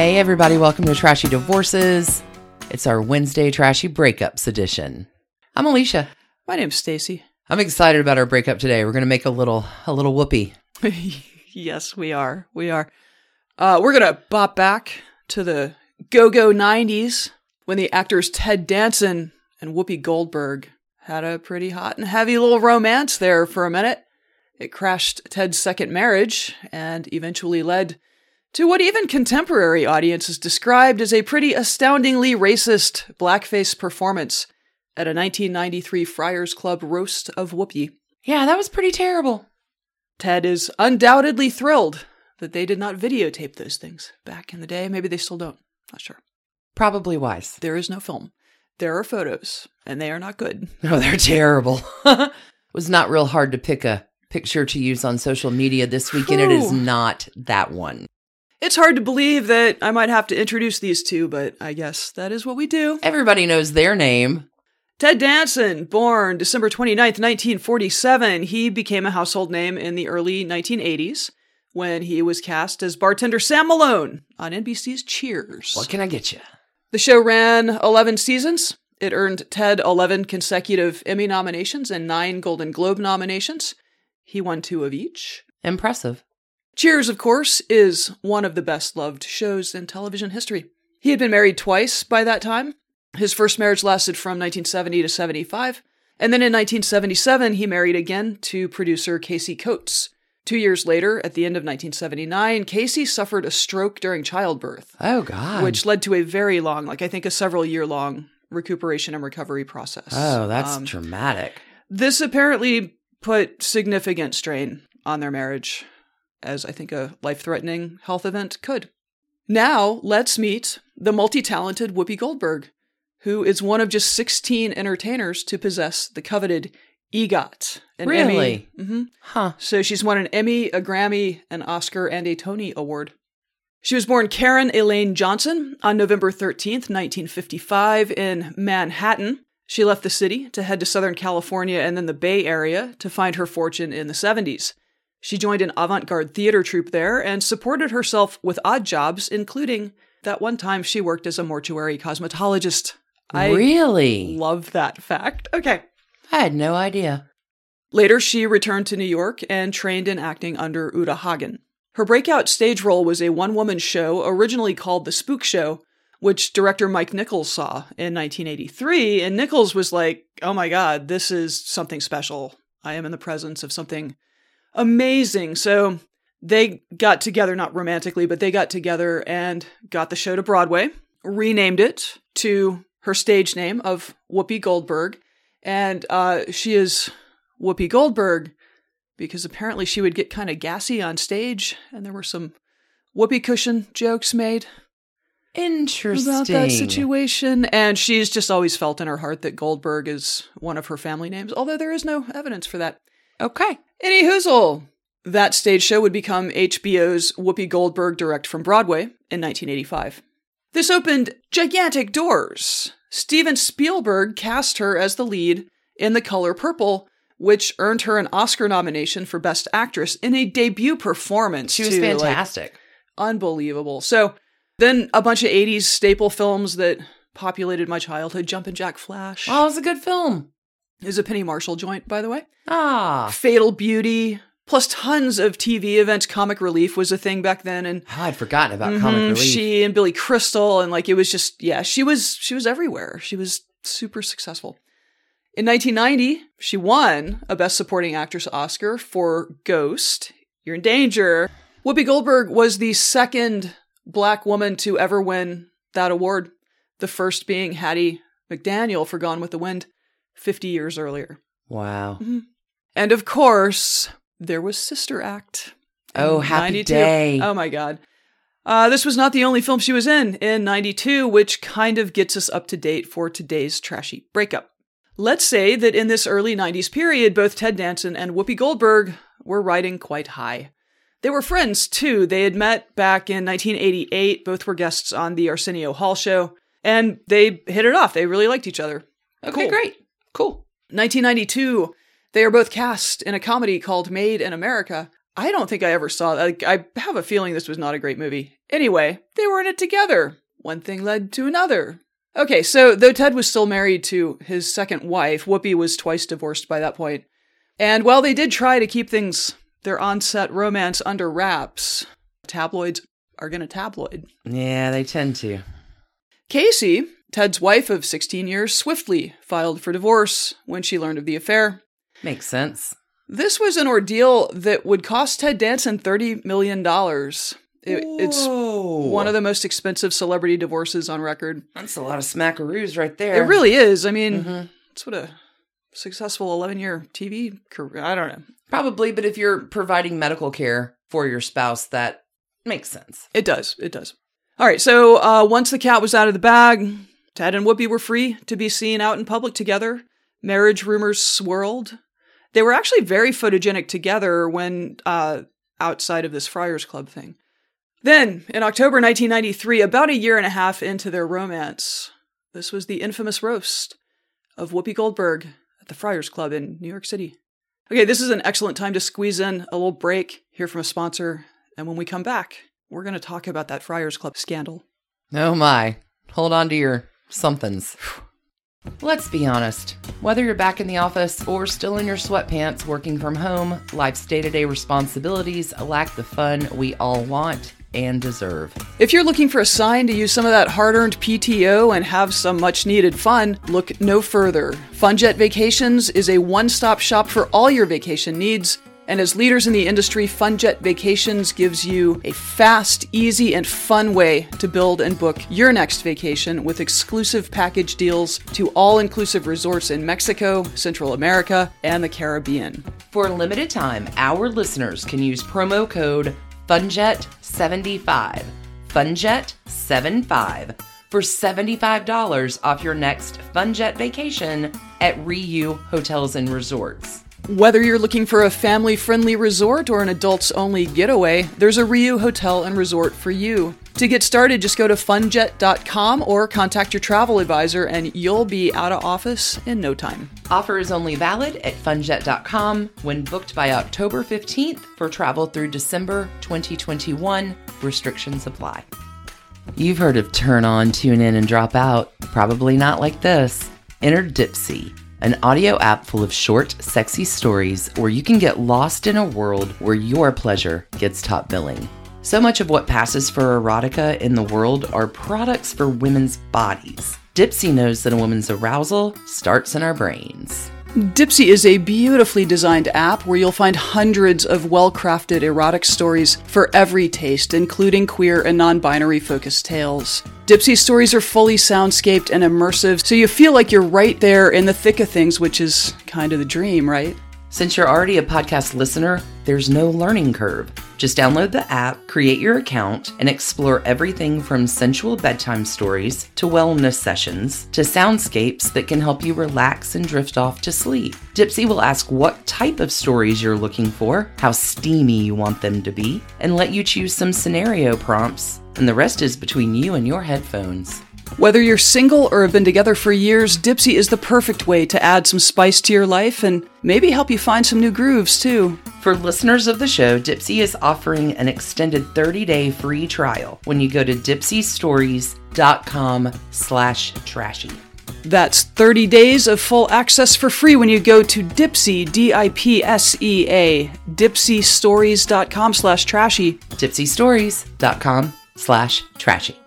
Hey, everybody, welcome to Trashy Divorces. It's our Wednesday Trashy Breakups edition. I'm Alicia. My name's Stacy. I'm excited about our breakup today. We're going to make a little a little whoopee. yes, we are. We are. Uh, we're gonna bop back to the go-go '90s when the actors Ted Danson and Whoopi Goldberg had a pretty hot and heavy little romance there for a minute. It crashed Ted's second marriage and eventually led to what even contemporary audiences described as a pretty astoundingly racist blackface performance at a 1993 Friars Club roast of Whoopi. Yeah, that was pretty terrible. Ted is undoubtedly thrilled that they did not videotape those things back in the day. Maybe they still don't. Not sure. Probably wise. There is no film. There are photos, and they are not good. No, they're terrible. it was not real hard to pick a picture to use on social media this week, and it is not that one. It's hard to believe that I might have to introduce these two, but I guess that is what we do. Everybody knows their name. Ted Danson, born December 29th, 1947, he became a household name in the early 1980s when he was cast as bartender Sam Malone on NBC's Cheers. What can I get you? The show ran 11 seasons. It earned Ted 11 consecutive Emmy nominations and 9 Golden Globe nominations. He won 2 of each. Impressive. Cheers, of course, is one of the best loved shows in television history. He had been married twice by that time. His first marriage lasted from 1970 to 75. And then in 1977, he married again to producer Casey Coates. Two years later, at the end of 1979, Casey suffered a stroke during childbirth, Oh, God. which led to a very long, like I think a several year long recuperation and recovery process. Oh, that's Um, dramatic. this apparently put significant strain on their marriage, as I think a life threatening health event could. Now, let's meet the multi talented Whoopi Goldberg, who is one of just 16 entertainers to possess the coveted EGOT. An Really? Emmy. hmm Huh. So she's won an Emmy, a Grammy, an Oscar, and a Tony Award. She was born Karen Elaine Johnson on November 13th, 1955, in Manhattan. She left the city to head to Southern California and then the Bay Area to find her fortune in the 70s. She joined an avant garde theater troupe there and supported herself with odd jobs, including that one time she worked as a mortuary cosmetologist. I really? love that fact. Okay. I had no idea. Later, she returned to New York and trained in acting under Uta Hagen. Her breakout stage role was a one woman show originally called The Spook Show, which director Mike Nichols saw in 1983. And Nichols was like, oh my God, this is something special. I am in the presence of something amazing. So they got together, not romantically, but they got together and got the show to Broadway, renamed it to her stage name of Whoopi Goldberg. And uh, she is Whoopi Goldberg because apparently she would get kind of gassy on stage, and there were some whoopee cushion jokes made Interesting. about that situation. And she's just always felt in her heart that Goldberg is one of her family names, although there is no evidence for that. Okay. Any hoozle! That stage show would become HBO's Whoopi Goldberg Direct from Broadway in 1985. This opened gigantic doors. Steven Spielberg cast her as the lead in The Color Purple, which earned her an Oscar nomination for Best Actress in a debut performance. She was too, like, fantastic. unbelievable. So then a bunch of 80s staple films that populated my childhood Jumpin' Jack Flash. oh, it was a good film. Is a Penny Marshall joint, by the way. Ah. Fatal Beauty, plus tons of TV events. Comic Relief was a thing back then, and Oh, I'd forgotten about Comic Mhm, Relief. she and Billy Crystal, and like it was just yeah, she was she was everywhere. She was super successful. In 1990, she won a Best Supporting Actress Oscar for Ghost. You're in danger. Whoopi Goldberg was the second black woman to ever win that award. The first being Hattie McDaniel for Gone with the Wind, 50 years earlier. wow. And of course, there was Sister Act. Oh, happy day. Oh my god. Uh, this was not the only film she was in in 92, which kind of gets us up to date for today's trashy breakup. Let's say that in this early 90s period, both Ted Danson and Whoopi Goldberg were riding quite high. They were friends too. They had met back in 1988. Both were guests on the Arsenio Hall show, and they hit it off. They really liked each other. Okay, Cool. great. Cool. 1992, they are both cast in a comedy called Made in America. I don't think I ever saw that. I have a feeling this was not a great movie. Anyway, they were in it together. One thing led to another. Okay, so though Ted was still married to his second wife, Whoopi was twice divorced by that point. And while they did try to keep things, their on set romance under wraps, tabloids are going to tabloid. Yeah, they tend to. Casey, Ted's wife of 16 years, swiftly filed for divorce when she learned of the affair. Makes sense. This was an ordeal that would cost Ted Danson $30 million. It, it's one of the most expensive celebrity divorces on record. That's a lot of smackaroos right there. It really is. I mean, Mhm. it's what a successful 11 year TV career. I don't know. Probably, but if you're providing medical care for your spouse, that makes sense. It does. It does. All right. So uh, once the cat was out of the bag, Ted and Whoopi were free to be seen out in public together. Marriage rumors swirled. They were actually very photogenic together when uh, outside of this Friars Club thing. Then, in October 1993, about a year and a half into their romance, this was the infamous roast of Whoopi Goldberg at the Friars Club in New York City. Okay, this is an excellent time to squeeze in a little break, hear from a sponsor, and when we come back, we're going to talk about that Friars Club scandal. Oh my. Hold on to your somethings. Let's be honest. Whether you're back in the office or still in your sweatpants working from home, life's day to day responsibilities lack the fun we all want and deserve. If you're looking for a sign to use some of that hard earned PTO and have some much needed fun, look no further. Funjet Vacations is a one stop shop for all your vacation needs. And as leaders in the industry, Funjet Vacations gives you a fast, easy, and fun way to build and book your next vacation with exclusive package deals to all inclusive resorts in Mexico, Central America, and the Caribbean. For a limited time, our listeners can use promo code FUNJET75. FUNJET75 for $75 off your next FunJet vacation at RIU Hotels and Resorts. Whether you're looking for a family friendly resort or an adults only getaway, there's a RIU Hotel and Resort for you. To get started, just go to funjet.com or contact your travel advisor and you'll be out of office in no time. Offer is only valid at funjet.com when booked by October 15th for travel through December 2021. Restrictions apply. You've heard of turn on, tune in, and drop out. Probably not like this. Enter Dipsea, an audio app full of short, sexy stories where you can get lost in a world where your pleasure gets top billing. So much of what passes for erotica in the world are products for women's bodies. Dipsea knows that a woman's arousal starts in our brains. Dipsea is a beautifully designed app where you'll find hundreds of well crafted erotic stories for every taste, including queer and non binary focused tales. Dipsea's stories are fully soundscaped and immersive, so you feel like you're right there in the thick of things, which is kind of the dream, right? Since you're already a podcast listener, there's no learning curve. Just download the app, create your account, and explore everything from sensual bedtime stories to wellness sessions to soundscapes that can help you relax and drift off to sleep. Dipsea will ask what type of stories you're looking for, how steamy you want them to be, and let you choose some scenario prompts, and the rest is between you and your headphones. Whether you're single or have been together for years, Dipsea is the perfect way to add some spice to your life and maybe help you find some new grooves too. For listeners of the show, Dipsea is offering an extended 30-day free trial when you go to dipseastories.com slash trashy. That's 30 days of full access for free when you go to Dipsea, D-I-P-S-E-A, dipseastories.com slash trashy. dipseastories.com slash trashy.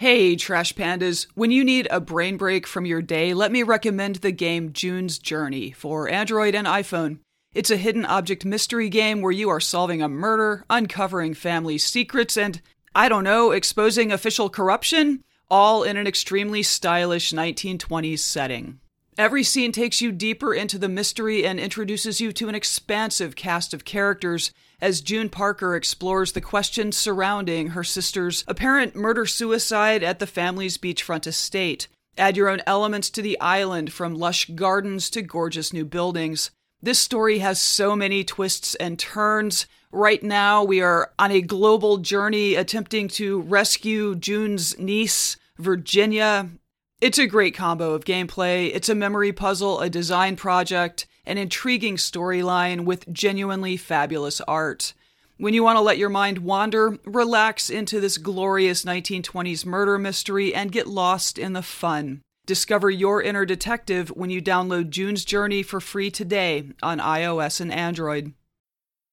Hey, Trash Pandas. When you need a brain break from your day, let me recommend the game June's Journey for Android and iPhone. It's a hidden object mystery game where you are solving a murder, uncovering family secrets, and, I don't know, exposing official corruption, all in an extremely stylish 1920s setting. Every scene takes you deeper into the mystery and introduces you to an expansive cast of characters as June Parker explores the questions surrounding her sister's apparent murder suicide at the family's beachfront estate. Add your own elements to the island, from lush gardens to gorgeous new buildings. This story has so many twists and turns. Right now, we are on a global journey attempting to rescue June's niece, Virginia. It's a great combo of gameplay. It's a memory puzzle, a design project, an intriguing storyline with genuinely fabulous art. When you want to let your mind wander, relax into this glorious 1920s murder mystery and get lost in the fun. Discover your inner detective when you download June's Journey for free today on iOS and Android.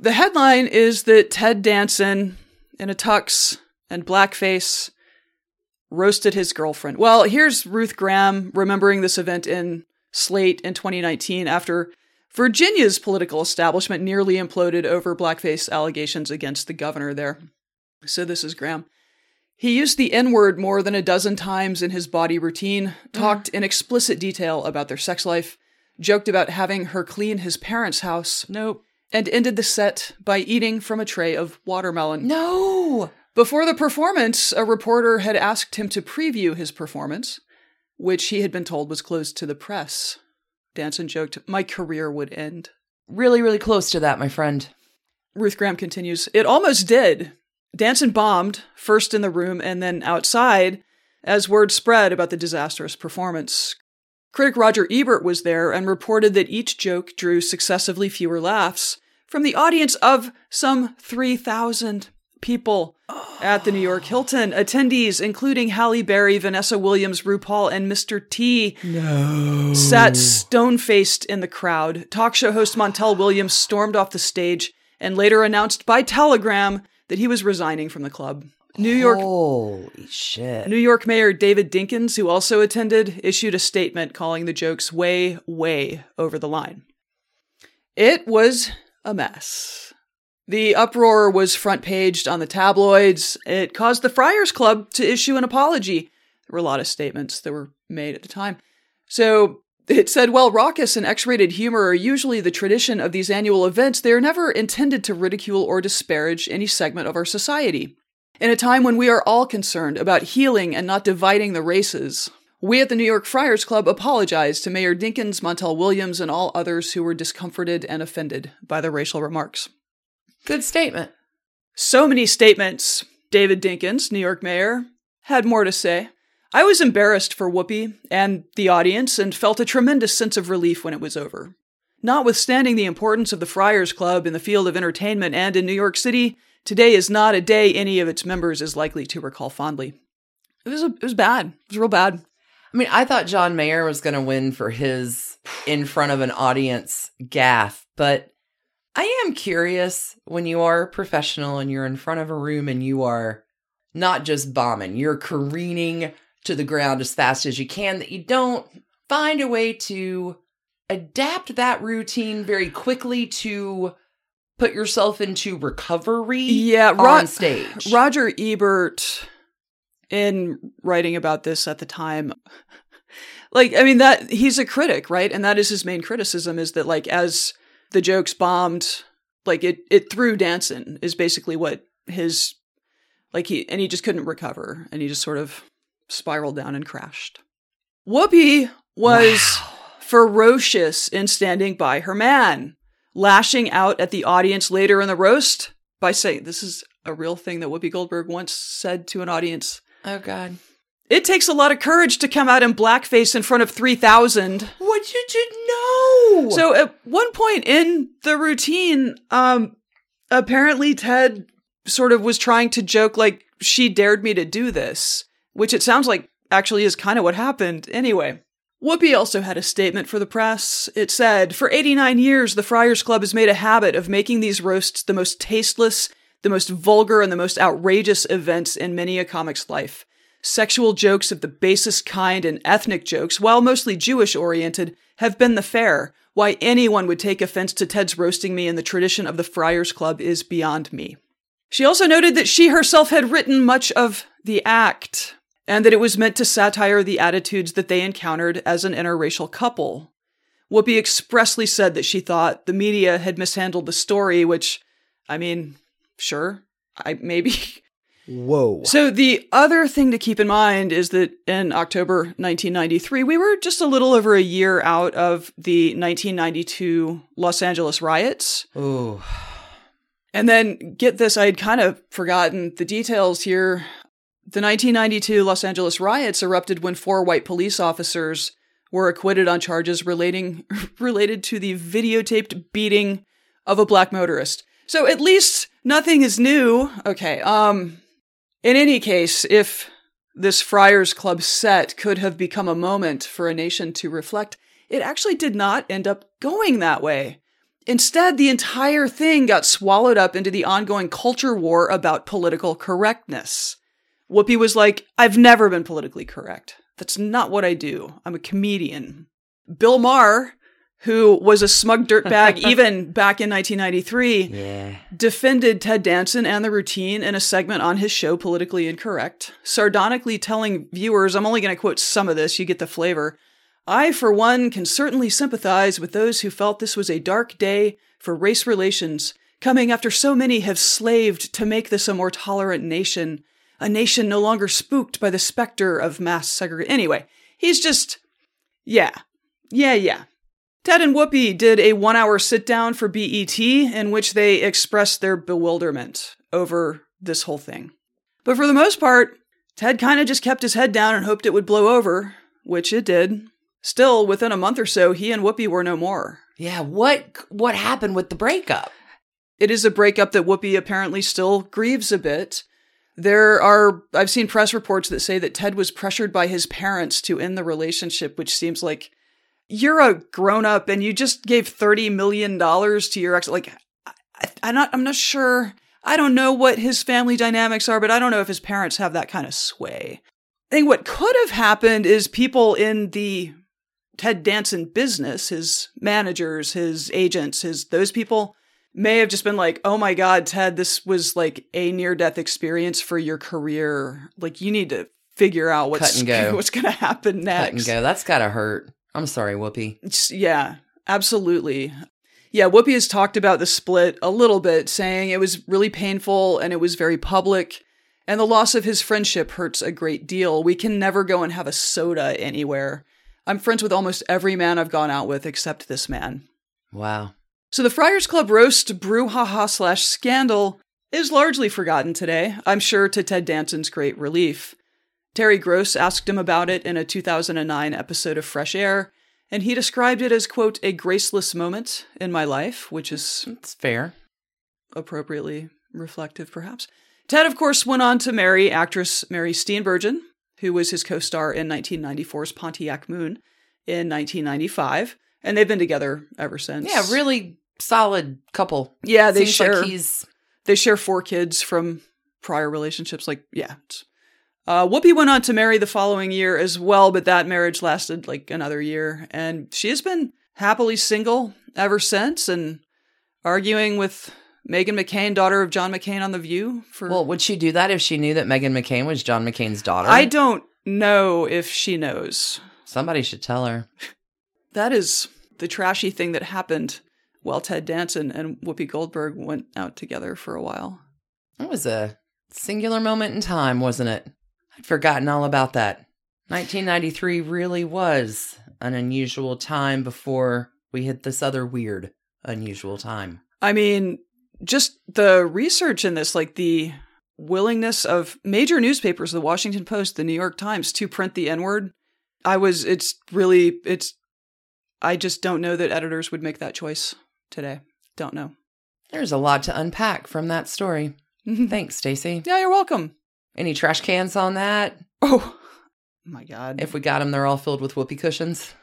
The headline is that Ted Danson, in a tux and blackface, roasted his girlfriend. Well, here's Ruth Graham remembering this event in Slate in 2019 after Virginia's political establishment nearly imploded over blackface allegations against the governor there. So this is Graham. He used the N word more than a dozen times in his body routine, mm. talked in explicit detail about their sex life, joked about having her clean his parents' house. Nope and ended the set by eating from a tray of watermelon. No! Before the performance, a reporter had asked him to preview his performance, which he had been told was closed to the press. Danson joked, My career would end. Really, really close to that, my friend. Ruth Graham continues, It almost did. Danson bombed, first in the room and then outside, as word spread about the disastrous performance. Critic Roger Ebert was there and reported that each joke drew successively fewer laughs from the audience of some 3,000 people at the New York Hilton. Attendees, including Halle Berry, Vanessa Williams, RuPaul, and Mr. T, no. sat stone faced in the crowd. Talk show host Montel Williams stormed off the stage and later announced by telegram that he was resigning from the club. New York Holy shit. New York Mayor David Dinkins, who also attended, issued a statement calling the jokes way, way over the line. It was a mess. The uproar was front paged on the tabloids. It caused the Friars Club to issue an apology. There were a lot of statements that were made at the time. So it said, while raucous and X rated humor are usually the tradition of these annual events, they are never intended to ridicule or disparage any segment of our society. In a time when we are all concerned about healing and not dividing the races, we at the New York Friars Club apologize to Mayor Dinkins, Montel Williams, and all others who were discomforted and offended by the racial remarks. Good statement. So many statements. David Dinkins, New York mayor, had more to say. I was embarrassed for Whoopi and the audience and felt a tremendous sense of relief when it was over. Notwithstanding the importance of the Friars Club in the field of entertainment and in New York City, today is not a day any of its members is likely to recall fondly. It was, a, it was bad. It was real bad. I mean, I thought John Mayer was going to win for his in front of an audience gaffe, but I am curious when you are professional and you're in front of a room and you are not just bombing, you're careening to the ground as fast as you can, that you don't find a way to adapt that routine very quickly to put yourself into recovery yeah, on stage. Roger Ebert in writing about this at the time like i mean that he's a critic right and that is his main criticism is that like as the jokes bombed like it it threw danson is basically what his like he and he just couldn't recover and he just sort of spiraled down and crashed whoopi was wow. ferocious in standing by her man lashing out at the audience later in the roast by saying this is a real thing that whoopi goldberg once said to an audience Oh God. It takes a lot of courage to come out in blackface in front of 3,000. What did you know? So at one point in the routine, um, apparently Ted sort of was trying to joke like she dared me to do this, which it sounds like actually is kind of what happened anyway. Whoopi also had a statement for the press. It said, For 89 years, the Friars Club has made a habit of making these roasts the most tasteless, the most vulgar, and the most outrageous events in many a comic's life. Sexual jokes of the basest kind and ethnic jokes, while mostly Jewish oriented, have been the fare. Why anyone would take offense to Ted's roasting me in the tradition of the Friars Club is beyond me. She also noted that she herself had written much of the act and that it was meant to satire the attitudes that they encountered as an interracial couple. Whoopi expressly said that she thought the media had mishandled the story, which, I mean, sure, I maybe. Whoa. So the other thing to keep in mind is that in October 1993, we were just a little over a year out of the 1992 Los Angeles riots. Ooh. And then get this, I had kind of forgotten the details here. The 1992 Los Angeles riots erupted when four white police officers were acquitted on charges relating related to the videotaped beating of a black motorist. So at least nothing is new. Okay. Um in any case, if this Friars Club set could have become a moment for a nation to reflect, it actually did not end up going that way. Instead, the entire thing got swallowed up into the ongoing culture war about political correctness. Whoopi was like, I've never been politically correct. That's not what I do. I'm a comedian. Bill Maher, who was a smug dirtbag even back in 1993, Yeah. defended Ted Danson and the routine in a segment on his show, Politically Incorrect, sardonically telling viewers, I'm only going to quote some of this, you get the flavor. I, for one, can certainly sympathize with those who felt this was a dark day for race relations, coming after so many have slaved to make this a more tolerant nation, a nation no longer spooked by the specter of mass segregation. Anyway, he's just, yeah, yeah, yeah. Ted and Whoopi did a one hour sit down for BET in which they expressed their bewilderment over this whole thing. But for the most part, Ted kind of just kept his head down and hoped it would blow over, which it did. Still, within a month or so, he and Whoopi were no more. Yeah. What what happened with the breakup? It is a breakup that Whoopi apparently still grieves a bit. There are, I've seen press reports that say that Ted was pressured by his parents to end the relationship, which seems like you're a grown up and you just gave $30 million to your ex. Like, I, I'm not, I'm not sure. I don't know what his family dynamics are, but I don't know if his parents have that kind of sway. I think what could have happened is people in the Ted Danson business, his managers, his agents, his those people may have just been like, "Oh my god, Ted, this was like a near death experience for your career. Like you need to figure out what's go. what's going to happen next." Cut and go. That's gotta hurt. I'm sorry, Whoopi. It's- yeah, absolutely. Yeah, Whoopi has talked about the split a little bit, saying it was really painful and it was very public, and the loss of his friendship hurts a great deal. We can never go and have a soda anywhere. I'm friends with almost every man I've gone out with except this man. Wow. So the Friars Club roast brouhaha slash scandal is largely forgotten today, I'm sure to Ted Danson's great relief. Terry Gross asked him about it in a 2009 episode of Fresh Air, and he described it as, quote, a graceless moment in my life, which is It's fair. appropriately reflective, perhaps. Ted, of course, went on to marry actress Mary Steenburgen, who was his co star in 1994's Pontiac Moon in 1995, and they've been together ever since. Yeah, really solid couple. Yeah, they Seems share. like he's They share four kids from prior relationships. Like, yeah. Uh, Whoopi went on to marry the following year as well, but that marriage lasted like another year. And she has been happily single ever since and arguing with Meghan McCain, daughter of John McCain on The View. For well. Would she do that if she knew that Meghan McCain was John McCain's daughter? I don't know if she knows. Somebody should tell her. That is the trashy thing that happened while Ted Danson and Whoopi Goldberg went out together for a while. It was a singular moment in time, wasn't it? I'd forgotten all about that. 1993 really was an unusual time before we hit this other weird, unusual time. I mean, just the research in this, like the willingness of major newspapers, the Washington Post, the New York Times, to print the N word. I was, it's really, it's, I just don't know that editors would make that choice today. Don't know. There's a lot to unpack from that story. Thanks, Stacy. Yeah, you're welcome. Any trash cans on that? Oh, my God. If we got them, they're all filled with whoopee cushions.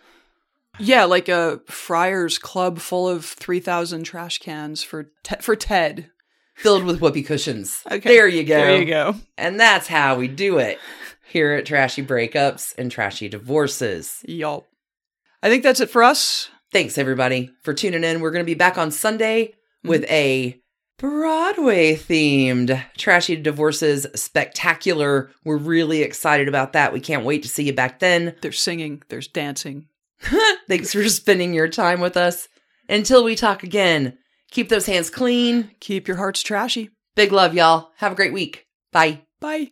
yeah, like a Friars Club full of 3,000 trash cans for, te- for Ted. Filled with whoopee cushions. Okay. There you go. There you go. And that's how we do it here at Trashy Breakups and Trashy Divorces. Y'all. I think that's it for us. Thanks, everybody, for tuning in. We're going to be back on Sunday with a Broadway themed Trashy Divorces spectacular. We're really excited about that. We can't wait to see you back then. There's singing, there's dancing. Thanks for spending your time with us. Until we talk again, keep those hands clean. Keep your hearts trashy. Big love, y'all. Have a great week. Bye. Bye.